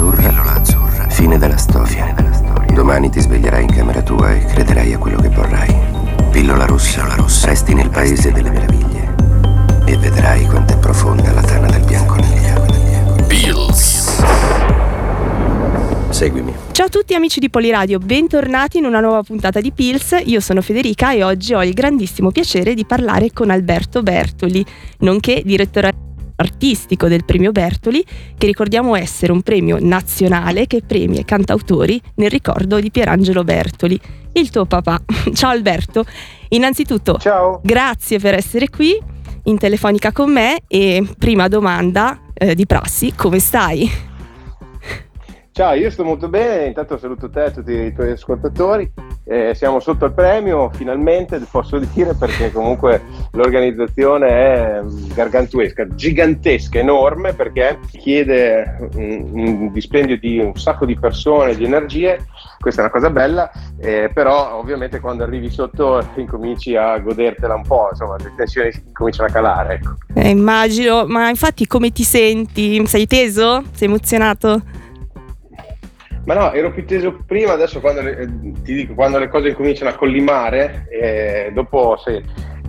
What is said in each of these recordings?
azzurra. Pillola azzurra. Fine della storia. Fine della storia. Domani ti sveglierai in camera tua e crederai a quello che vorrai. Pillola rossa. Pillola rossa. Resti nel paese delle meraviglie. E vedrai quanto è profonda la tana del bianconiglio. Pills. Seguimi. Ciao a tutti amici di Poliradio, bentornati in una nuova puntata di Pills. Io sono Federica e oggi ho il grandissimo piacere di parlare con Alberto Bertoli, nonché direttore artistico del premio Bertoli, che ricordiamo essere un premio nazionale che premia cantautori nel ricordo di Pierangelo Bertoli, il tuo papà. Ciao Alberto, innanzitutto Ciao. grazie per essere qui in telefonica con me e prima domanda eh, di prassi, come stai? Ciao, io sto molto bene, intanto saluto te e tutti i tuoi ascoltatori. Eh, siamo sotto il premio, finalmente posso dire, perché comunque l'organizzazione è mm, gargantuesca, gigantesca, enorme, perché chiede un, un dispendio di un sacco di persone, di energie. Questa è una cosa bella, eh, però ovviamente quando arrivi sotto incominci a godertela un po', insomma, le tensioni cominciano a calare. Ecco. Eh, immagino, ma infatti come ti senti? Sei teso? Sei emozionato? Ma no, ero più teso prima, adesso quando le, eh, ti dico, quando le cose incominciano a collimare, eh, dopo sì,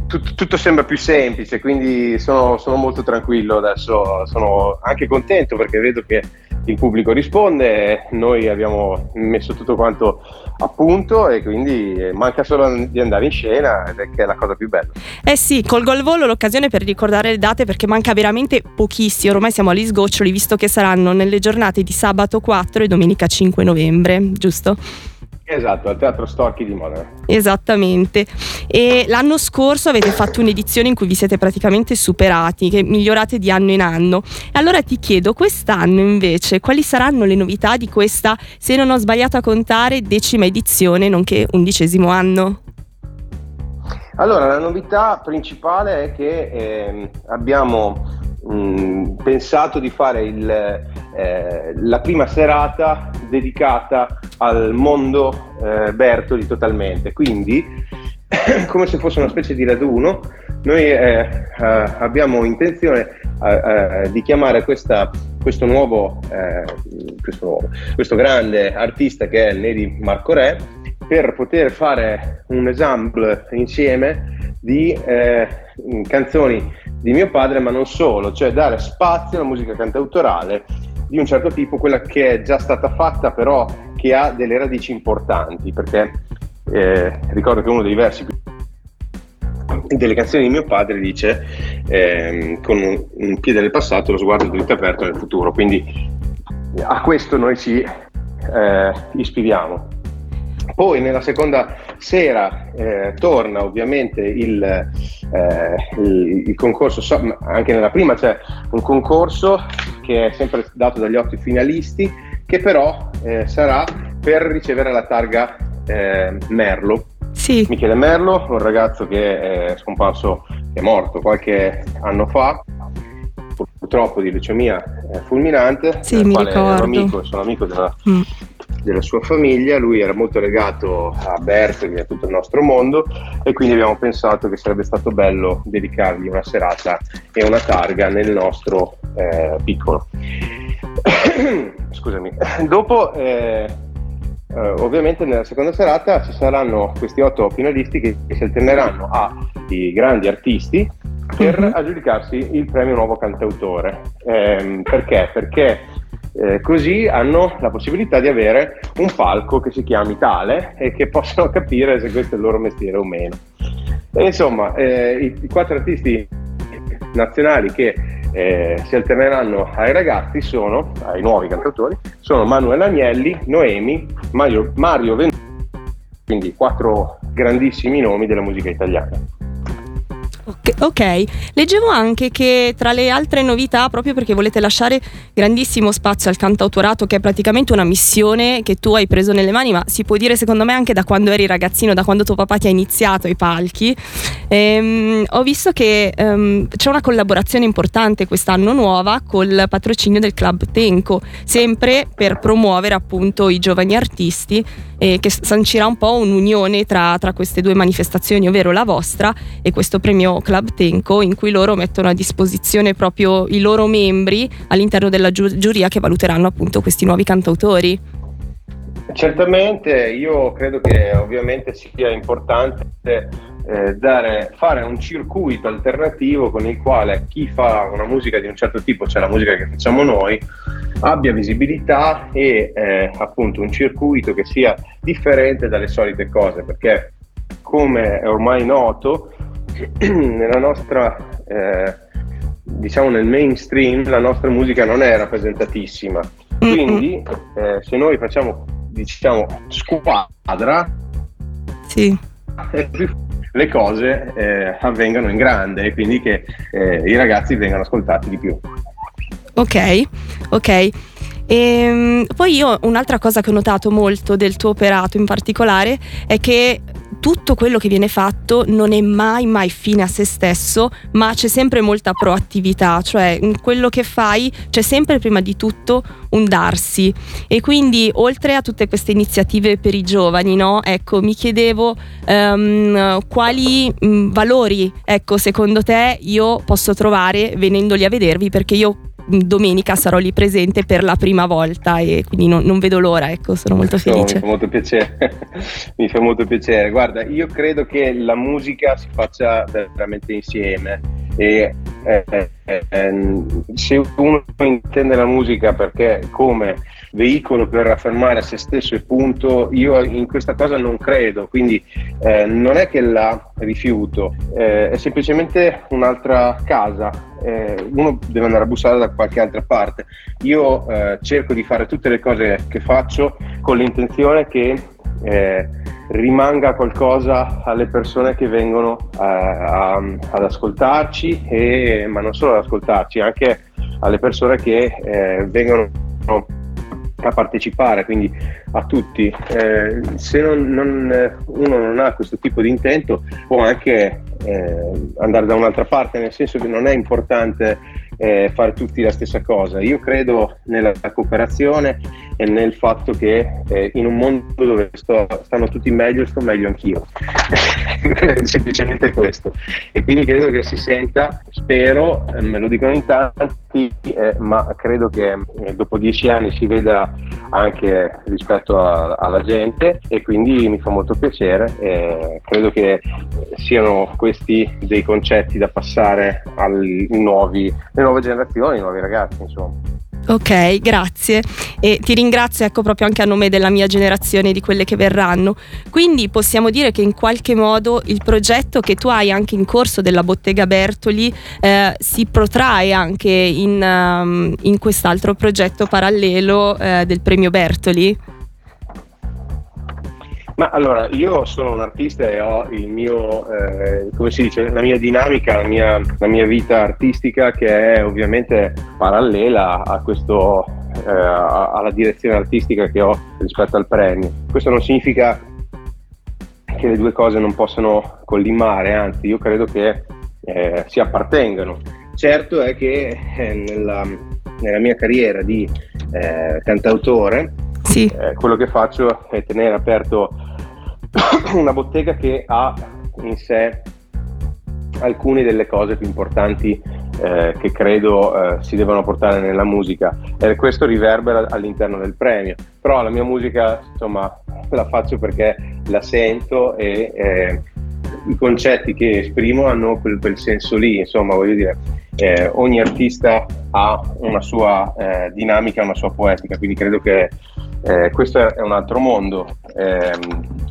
tutto, tutto, sembra più semplice, quindi sono, sono, molto tranquillo adesso, sono anche contento perché vedo che il pubblico risponde, noi abbiamo messo tutto quanto a punto e quindi manca solo di andare in scena ed è che è la cosa più bella. Eh sì, colgo al volo l'occasione per ricordare le date perché manca veramente pochissimo, ormai siamo agli sgoccioli visto che saranno nelle giornate di sabato 4 e domenica 5 novembre, giusto? Esatto, al Teatro Storchi di Modena. Esattamente. E l'anno scorso avete fatto un'edizione in cui vi siete praticamente superati, che migliorate di anno in anno. E allora ti chiedo, quest'anno invece, quali saranno le novità di questa, se non ho sbagliato a contare, decima edizione, nonché undicesimo anno? Allora, la novità principale è che eh, abbiamo mh, mm, pensato di fare il, eh, la prima serata dedicata al mondo eh, Bertoli totalmente, quindi come se fosse una specie di raduno, noi eh, eh abbiamo intenzione eh, di chiamare questa, questo, nuovo, questo, nuovo, questo grande artista che è Neri Marco Re per poter fare un ensemble insieme di canzoni di mio padre, ma non solo, cioè dare spazio alla musica cantautorale di un certo tipo, quella che è già stata fatta, però che ha delle radici importanti, perché eh, ricordo che uno dei versi delle canzoni di mio padre dice eh, con un, un, piede nel passato lo sguardo dritto aperto nel futuro, quindi a questo noi ci eh, ispiriamo. Poi nella seconda sera eh, torna ovviamente il, eh, il, il, concorso, anche nella prima c'è un concorso che è sempre dato dagli otto finalisti, che però eh, sarà per ricevere la targa eh, Merlo. Sì. Michele Merlo, un ragazzo che è scomparso, è morto qualche anno fa, purtroppo di leucemia fulminante, sì, mi ricordo. Amico, sono amico della, mm della sua famiglia, lui era molto legato a Bertoli e a tutto il nostro mondo e quindi abbiamo pensato che sarebbe stato bello dedicargli una serata e una targa nel nostro eh, piccolo. Scusami. Dopo, eh, eh, ovviamente nella seconda serata ci saranno questi otto finalisti che, si alterneranno ai grandi artisti per uh-huh. aggiudicarsi il premio nuovo cantautore. Eh, perché? Perché eh, così hanno la possibilità di avere un palco che si chiami tale e che possano capire se questo è il loro mestiere o meno. E insomma, eh, i, i, quattro artisti nazionali che eh, si alterneranno ai ragazzi sono, ai nuovi cantautori, sono Manuel Agnelli, Noemi, Mario, Mario Ventura, quindi quattro grandissimi nomi della musica italiana. Ok, leggevo anche che tra le altre novità, proprio perché volete lasciare grandissimo spazio al cantautorato, che è praticamente una missione che tu hai preso nelle mani, ma si può dire secondo me anche da quando eri ragazzino, da quando tuo papà ti ha iniziato ai palchi, ehm, ho visto che ehm, c'è una collaborazione importante quest'anno nuova col patrocinio del Club Tenco, sempre per promuovere appunto i giovani artisti eh, che sancirà un po' un'unione tra, tra queste due manifestazioni, ovvero la vostra e questo premio Club Tenco in cui loro mettono a disposizione proprio i loro membri all'interno della giu- giuria che valuteranno appunto questi nuovi cantautori. Certamente, io credo che ovviamente sia importante eh, dare, fare un circuito alternativo con il quale chi fa una musica di un certo tipo, cioè la musica che facciamo noi, abbia visibilità e eh, appunto un circuito che sia differente dalle solite cose, perché come è ormai noto, nella nostra, eh, diciamo nel mainstream, la nostra musica non è rappresentatissima. Quindi eh, se noi facciamo, diciamo, squadra, sì. le cose eh, avvengano in grande e quindi che eh, i ragazzi vengano ascoltati di più. Ok, ok. E, ehm, poi io un'altra cosa che ho notato molto del tuo operato in particolare è che tutto quello che viene fatto non è mai mai fine a se stesso, ma c'è sempre molta proattività, cioè in quello che fai c'è sempre prima di tutto un darsi e quindi oltre a tutte queste iniziative per i giovani, no? Ecco, mi chiedevo um, quali um, valori, ecco, secondo te io posso trovare venendoli a vedervi perché io domenica sarò lì presente per la prima volta e quindi non, non vedo l'ora, ecco, sono molto felice. No, mi fa molto piacere, mi fa molto piacere. Guarda, io credo che la musica si faccia veramente insieme e eh, eh, eh, se uno intende la musica perché come veicolo per affermare se stesso e punto, io in questa cosa non credo, quindi eh, non è che la rifiuto, eh, è semplicemente un'altra casa, eh, uno deve andare a bussare da qualche altra parte. Io eh, cerco di fare tutte le cose che faccio con l'intenzione che eh, rimanga qualcosa alle persone che vengono a, eh, a, ad ascoltarci, e, ma non solo ad ascoltarci, anche alle persone che eh, vengono a partecipare, quindi a tutti. Eh, se non, non, uno non ha questo tipo di intento può anche eh, andare da un'altra parte, nel senso che non è importante eh, fare tutti la stessa cosa. Io credo nella cooperazione e nel fatto che eh, in un mondo dove sto, stanno tutti meglio, sto meglio anch'io. Semplicemente questo. E quindi credo che si senta, spero, eh, me lo dicono in tanti, eh, ma credo che eh, dopo dieci anni si veda anche rispetto a, alla gente e quindi mi fa molto piacere. credo che siano questi dei concetti da passare alle nuove generazioni, ai nuovi ragazzi, insomma. Ok, grazie e ti ringrazio ecco proprio anche a nome della mia generazione di quelle che verranno. Quindi possiamo dire che in qualche modo il progetto che tu hai anche in corso della Bottega Bertoli eh, si protrae anche in, um, in, quest'altro progetto parallelo eh, del premio Bertoli. Ma allora, io sono un artista e ho il mio, eh, come si dice, la mia dinamica, la mia, la mia, vita artistica che è ovviamente parallela a questo, eh, alla direzione artistica che ho rispetto al premio. Questo non significa che le due cose non possano collimare, anzi io credo che eh, si appartengano. Certo è che eh, nella, nella, mia carriera di eh, cantautore sì. Eh, quello che faccio è tenere aperto una bottega che ha in sé alcune delle cose più importanti eh, che credo eh, si devono portare nella musica. E questo riverbera all'interno del premio. Però la mia musica insomma la faccio perché la sento e eh, i concetti che esprimo hanno quel, quel senso lì. Insomma voglio dire eh, ogni artista ha una sua eh, dinamica una sua poetica. Quindi credo che eh, questo è un altro mondo. Ehm,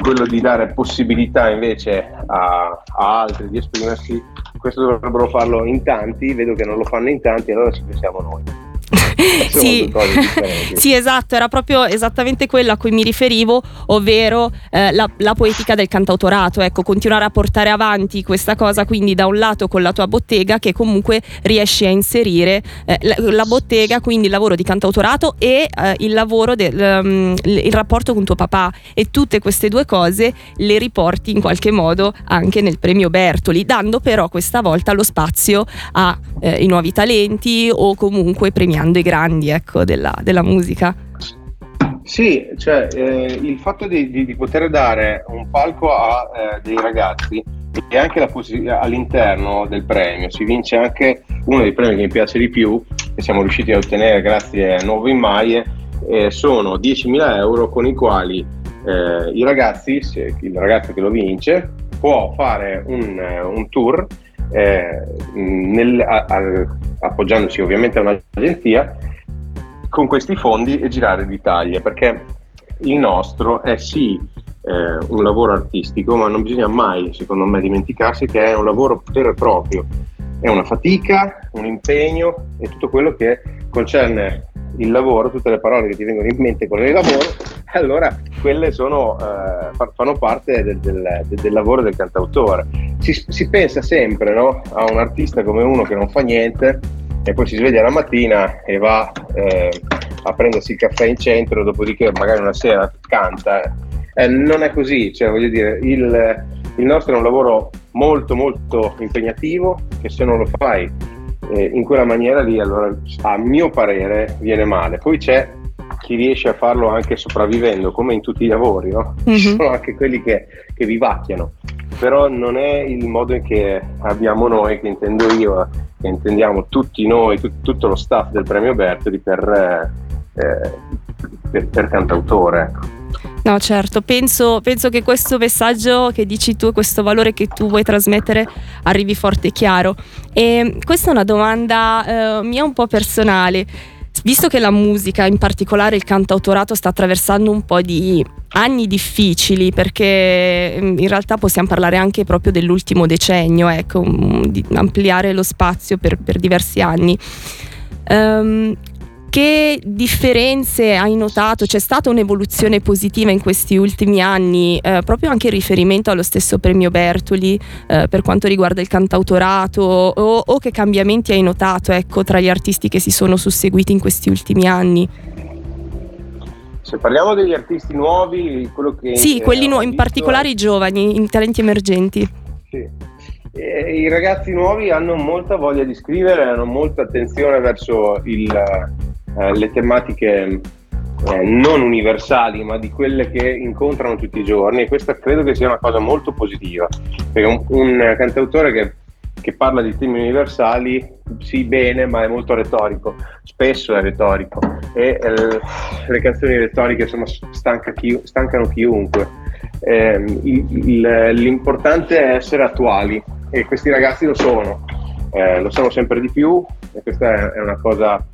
quello di dare possibilità invece a, a, altri di esprimersi, questo dovrebbero farlo in tanti, vedo che non lo fanno in tanti, allora ci pensiamo noi sì. sì, esatto, era proprio esattamente quello a cui mi riferivo, ovvero eh, la, la, poetica del cantautorato, ecco, continuare a portare avanti questa cosa, quindi da un lato con la tua bottega che comunque riesci a inserire eh, la, la, bottega, quindi il lavoro di cantautorato e eh, il lavoro del um, il rapporto con tuo papà e tutte queste due cose le riporti in qualche modo anche nel premio Bertoli, dando però questa volta lo spazio ai eh, nuovi talenti o comunque premiando i grandi ecco, della, della musica. Sì, cioè eh, il fatto di, di, di, poter dare un palco a eh, dei ragazzi e anche possi- all'interno del premio si vince anche uno dei premi che mi piace di più, che siamo riusciti a ottenere grazie a Nuovo Immaie, eh, sono 10.000 euro con i quali eh, i ragazzi, il ragazzo che lo vince, può fare un, un tour eh, nel, a, a, appoggiandosi ovviamente a un'agenzia con questi fondi e girare l'Italia perché il nostro è sì eh, un lavoro artistico ma non bisogna mai secondo me dimenticarsi che è un lavoro vero e proprio è una fatica, un impegno e tutto quello che concerne il lavoro, tutte le parole che ti vengono in mente con il lavoro, allora quelle sono, eh, fanno parte del, del, del, lavoro del cantautore. Si, si pensa sempre no? a un artista come uno che non fa niente e poi si sveglia la mattina e va eh, a prendersi il caffè in centro, dopodiché magari una sera canta. Eh, non è così, cioè voglio dire, il, il nostro è un lavoro molto molto impegnativo che se non lo fai eh, in quella maniera lì, allora a mio parere viene male. Poi c'è chi riesce a farlo anche sopravvivendo, come in tutti i lavori, no? Mm-hmm. Ci sono anche quelli che, che vivacchiano, però non è il modo in che abbiamo noi, che intendo io, che intendiamo tutti noi, tut, tutto lo staff del premio Bertoli per, eh, per, per cantautore. Ecco. No, certo, penso, penso, che questo messaggio che dici tu, questo valore che tu vuoi trasmettere, arrivi forte e chiaro. E questa è una domanda eh, mia un po' personale. Visto che la musica, in particolare il cantautorato, sta attraversando un po' di anni difficili, perché mm, in realtà possiamo parlare anche proprio dell'ultimo decennio, ecco, di ampliare lo spazio per, per diversi anni. Um, che differenze hai notato? C'è stata un'evoluzione positiva in questi ultimi anni, eh, proprio anche in riferimento allo stesso premio Bertoli eh, per quanto riguarda il cantautorato o, o, che cambiamenti hai notato ecco, tra gli artisti che si sono susseguiti in questi ultimi anni? Se parliamo degli artisti nuovi, quello che... Sì, quelli nuovi, in particolare i giovani, i talenti emergenti. Sì. Eh, I ragazzi nuovi hanno molta voglia di scrivere, hanno molta attenzione verso il, eh, le tematiche eh, non universali, ma di quelle che incontrano tutti i giorni e questa credo che sia una cosa molto positiva, perché un, un cantautore che, che, parla di temi universali, sì bene, ma è molto retorico, spesso è retorico e eh, le canzoni retoriche insomma, stanca chi, stancano chiunque. Eh, il, il, l'importante è essere attuali e questi ragazzi lo sono, eh, lo sono sempre di più e questa è una cosa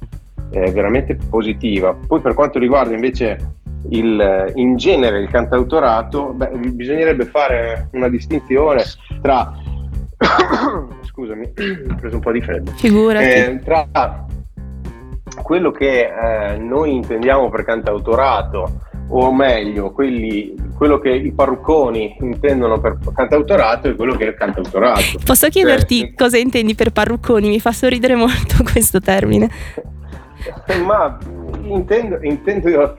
eh, veramente positiva. Poi per quanto riguarda invece il, in genere il cantautorato, beh, bisognerebbe fare una distinzione tra scusami, ho preso un po' di freddo. Eh, tra quello che eh, noi intendiamo per cantautorato, o meglio, quelli, quello che i parrucconi intendono per cantautorato e quello che è il cantautorato. Posso chiederti cioè, cosa intendi per parrucconi? Mi fa sorridere molto questo termine. Ma intendo, intendo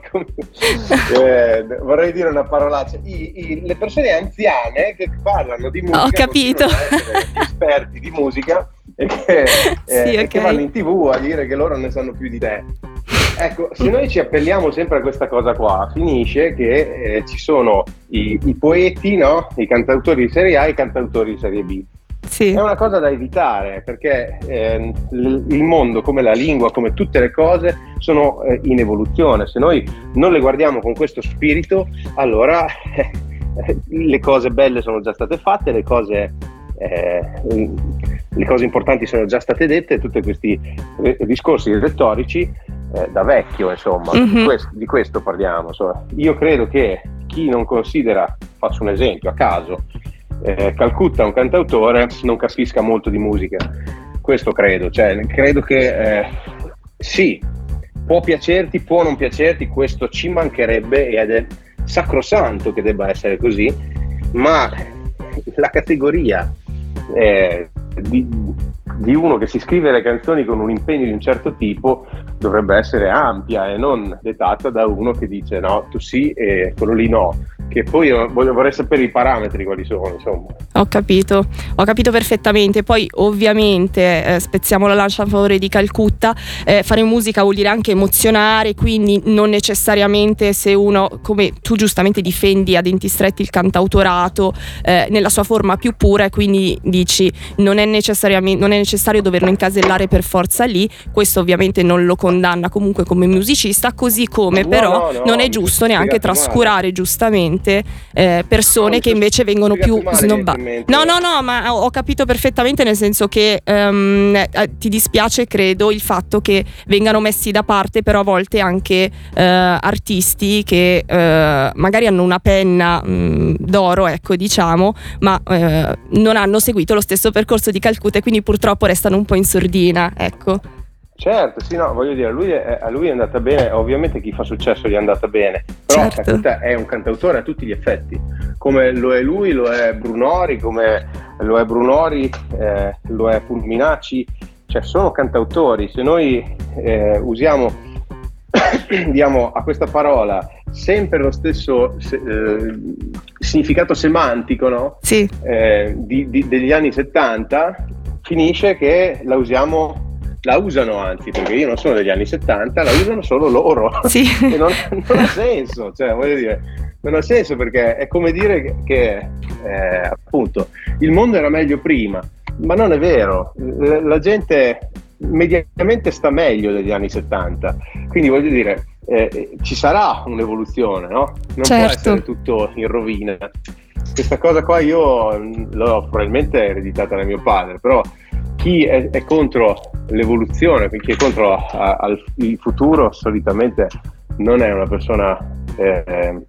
eh, vorrei dire una parolaccia. I, i, le persone anziane che parlano di musica, ho capito, esperti di musica e che, sì, eh, okay. che vanno in tv a dire che loro ne sanno più di te. Ecco, se noi ci appelliamo sempre a questa cosa qua, finisce che eh, ci sono i, i poeti, no? i cantautori di serie A e i cantautori di serie B sì. È una cosa da evitare perché eh, il mondo, come la lingua, come tutte le cose, sono eh, in evoluzione. Se noi non le guardiamo con questo spirito, allora eh, le cose belle sono già state fatte, le cose, eh, le cose importanti sono già state dette, tutti questi eh, discorsi retorici eh, da vecchio, insomma, mm-hmm. di, questo, di, questo, parliamo. Insomma. Io credo che chi non considera, faccio un esempio a caso, eh, Calcutta, un cantautore, non capisca molto di musica. Questo credo, cioè, credo che eh, sì, può piacerti, può non piacerti, questo ci mancherebbe ed è sacrosanto che debba essere così, ma la categoria eh, di, di, uno che si scrive le canzoni con un impegno di un certo tipo dovrebbe essere ampia e non dettata da uno che dice no, tu sì e quello lì no che poi voglio, vorrei sapere i parametri quali sono. Insomma. Ho capito, ho capito perfettamente. Poi ovviamente eh, spezziamo la lancia a favore di Calcutta, eh, fare musica vuol dire anche emozionare, quindi non necessariamente se uno, come tu giustamente difendi a denti stretti il cantautorato eh, nella sua forma più pura e quindi dici non è, non è necessario doverlo incasellare per forza lì, questo ovviamente non lo condanna comunque come musicista, così come no, però no, no, non è giusto neanche trascurare male. giustamente eh, persone che invece vengono più snobbate. No, no, no, ma ho capito perfettamente nel senso che um, ti dispiace, credo, il fatto che vengano messi da parte però a volte anche uh, artisti che uh, magari hanno una penna um, d'oro, ecco, diciamo, ma uh, non hanno seguito lo stesso percorso di Calcutta e quindi purtroppo restano un po' in sordina, ecco. Certo, sì, no, voglio dire, a lui, è, a lui è andata bene, ovviamente chi fa successo gli è andata bene, però certo. è un cantautore a tutti gli effetti, come lo è lui, lo è Brunori, come lo è Brunori, eh, lo è Fulminacci, cioè sono cantautori, se noi eh, usiamo, diamo a questa parola sempre lo stesso eh, significato semantico no? sì. Eh, di, di, degli anni 70, finisce che la usiamo la usano anzi, perché io non sono degli anni 70, la usano solo loro. Sì. e non, non, ha senso, cioè, voglio dire, non ha senso perché è come dire che, che eh, appunto il mondo era meglio prima, ma non è vero, la gente mediamente sta meglio degli anli 70, quindi voglio dire, eh, ci sarà un'evoluzione, no? Non certo. può essere tutto in rovina. Questa cosa qua io l'ho probabilmente ereditata da mio padre, però chi è, è contro l'evoluzione, chi è contro a, al, il futuro solitamente non è una persona eh,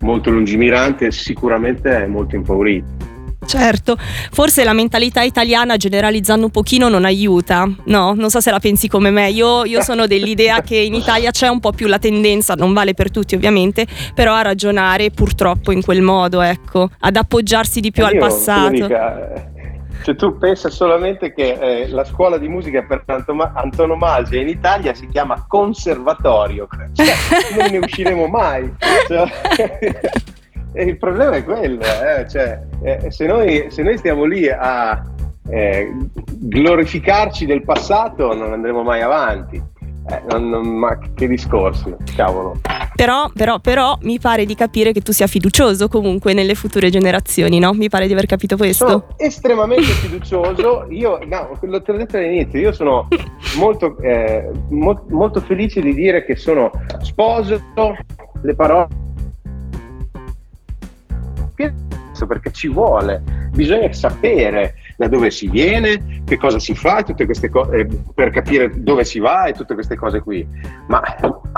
molto lungimirante, sicuramente è molto impaurita. Certo, forse la mentalità italiana generalizzando un pochino non aiuta, no? Non so se la pensi come me, io, io, sono dell'idea che in Italia c'è un po' più la tendenza, non vale per tutti ovviamente, però a ragionare purtroppo in quel modo, ecco, ad appoggiarsi di più io, al passato. L'unica, cioè, tu pensa solamente che eh, la scuola di musica per antonomasia in Italia si chiama conservatorio, cioè, non ne usciremo mai. Cioè, il problema è quello, eh, cioè, eh, se, noi, se, noi, stiamo lì a eh, glorificarci del passato non andremo mai avanti. Eh, non, non, ma che discorsi, cavolo. Però, però, però, mi pare di capire che tu sia fiducioso comunque nelle future generazioni, no? Mi pare di aver capito questo. Sono estremamente fiducioso. Io, no, l'ho detto all'inizio, io sono molto, eh, mo- molto felice di dire che sono sposo le parole perché ci vuole, bisogna sapere da dove si viene, che cosa si fa, tutte queste cose, eh, per capire dove si va e tutte queste cose qui. Ma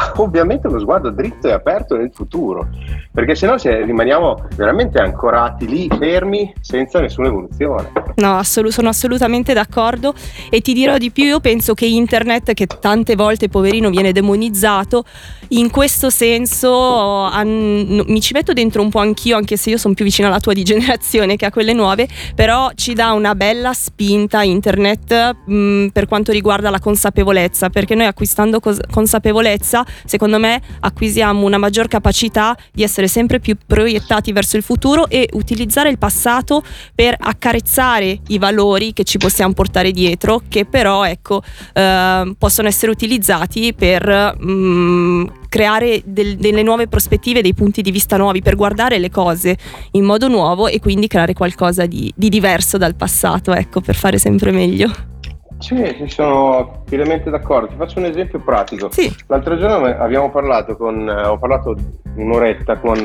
ovviamente uno sguardo dritto e aperto nel futuro, perché se rimaniamo veramente ancorati lì, fermi, senza nessuna evoluzione. No, assolu- sono assolutamente d'accordo e ti dirò di più, io penso che internet, che tante volte poverino viene demonizzato, in questo senso an- mi ci metto dentro un po' anch'io, anche se io sono più vicina alla tua di generazione che a quelle nuove, però ci dà una bella spinta internet mh, mm, per quanto riguarda la consapevolezza, perché noi acquistando cos- consapevolezza, secondo me, acquisiamo una maggior capacità di essere sempre più proiettati verso il futuro e utilizzare il passato per accarezzare i valori che ci possiamo portare dietro, che però ecco, eh, possono essere utilizzati per mh, mm, creare del, delle nuove prospettive, dei punti di vista nuovi, per guardare le cose in modo nuovo e quindi creare qualcosa di, di diverso dal passato, ecco, per fare sempre meglio. Sì, sono pienamente d'accordo. Ti faccio un esempio pratico. Sì. L'altro giorno abbiamo parlato con, eh, ho parlato un'oretta con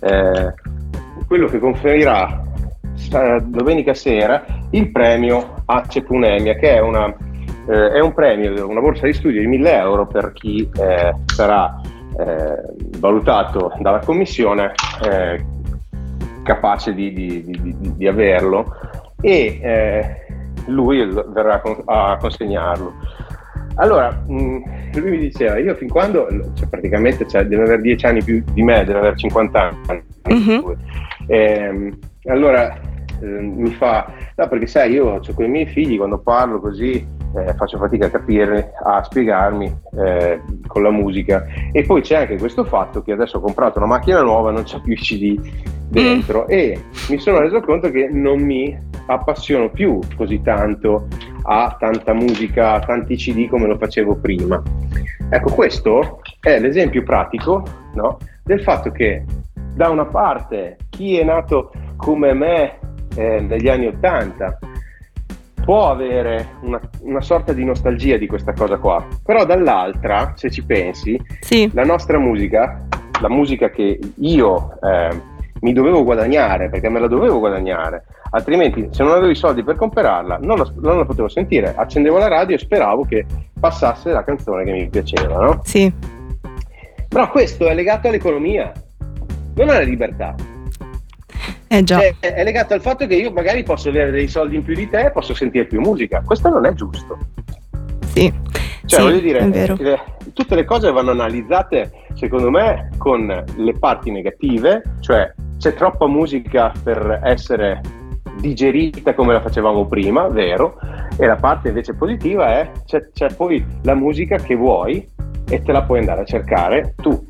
eh, quello che conferirà eh, domenica sera il premio a Cepunemia, che è una eh, è un premio, una borsa di studio di 1000 euro per chi eh, sarà eh, valutato dalla commissione capace di, di, di, di, averlo e lui verrà a consegnarlo. Allora, mm, lui mi diceva, io fin quando, cioè praticamente cioè, deve avere 10 anni più di me, deve avere 50 anni. Mm-hmm. Eh, allora eh, mi fa, no perché sai, io ho con i miei figli, quando parlo così eh, faccio fatica a capire, a spiegarmi eh, con la musica. E poi c'è anche questo fatto che adesso ho comprato una macchina nuova, non c'è più i CD dentro mm. e mi sono reso conto che non mi appassiono più così tanto a tanta musica, a tanti CD come lo facevo prima. Ecco, questo è l'esempio pratico no, del fatto che da una parte chi è nato come me eh, negli anni Ottanta può avere una, una, sorta di nostalgia di questa cosa qua, però dall'altra, se ci pensi, sì. la nostra musica, la musica che io eh, mi dovevo guadagnare, perché me la dovevo guadagnare, altrimenti se non avevo i soldi per comprarla non la, non la potevo sentire, accendevo la radio e speravo che passasse la canzone che mi piaceva, no? Sì. Però questo è legato all'economia, non alla libertà. Eh già. Cioè, è legato al fatto che io magari posso avere dei soldi in più di te e posso sentire più musica. Questo non è giusto. Sì. Cioè, sì, voglio dire, eh, tutte le cose vanno analizzate, secondo me, con le parti negative, cioè c'è troppa musica per essere digerita come la facevamo prima, vero? E la parte invece positiva è c'è, c'è poi la musica che vuoi e te la puoi andare a cercare tu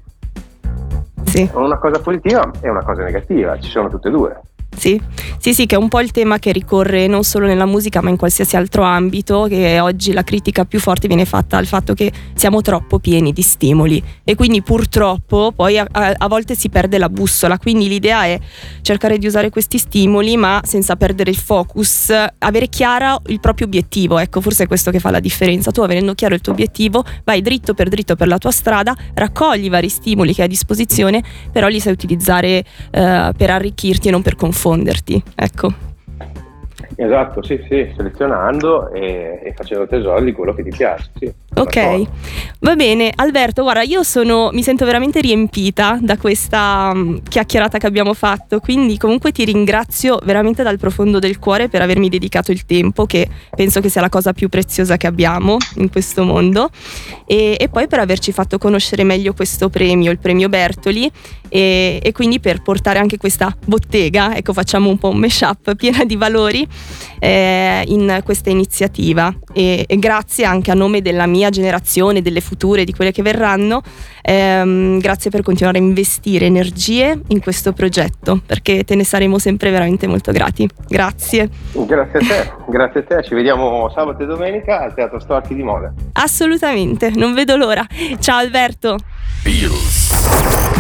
sì. Una cosa positiva e una cosa negativa, ci sono tutte e due. Sì. sì, sì, che è un po' il tema che ricorre non solo nella musica ma in qualsiasi altro ambito, che oggi la critica più forte viene fatta al fatto che siamo troppo pieni di stimoli. E quindi purtroppo poi a, a, a volte si perde la bussola, quindi l'idea è cercare di usare questi stimoli ma senza perdere il focus, avere chiaro il proprio obiettivo, ecco forse è questo che fa la differenza, tu avendo chiaro il tuo obiettivo vai dritto per dritto per la tua strada, raccogli i vari stimoli che hai a disposizione, però li sai utilizzare eh, per arricchirti e non per confondere confonderti, ecco. Esatto, sì, sì, selezionando e, e, facendo tesoro di quello che ti piace. Sì, ok, va bene. Alberto, guarda, io sono, mi sento veramente riempita da questa um, chiacchierata che abbiamo fatto, quindi comunque ti ringrazio veramente dal profondo del cuore per avermi dedicato il tempo, che penso che sia la cosa più preziosa che abbiamo in questo mondo, e, e poi per averci fatto conoscere meglio questo premio, il premio Bertoli, e, e quindi per portare anche questa bottega, ecco facciamo un po' un mashup piena di valori eh, in questa iniziativa e, e, grazie anche a nome della mia generazione, delle future, di quelle che verranno, ehm, grazie per continuare a investire energie in questo progetto perché te ne saremo sempre veramente molto grati. Grazie. Grazie a te, grazie a te, ci vediamo sabato e domenica al Teatro Storchi di Moda. Assolutamente, non vedo l'ora. Ciao Alberto. Beatles.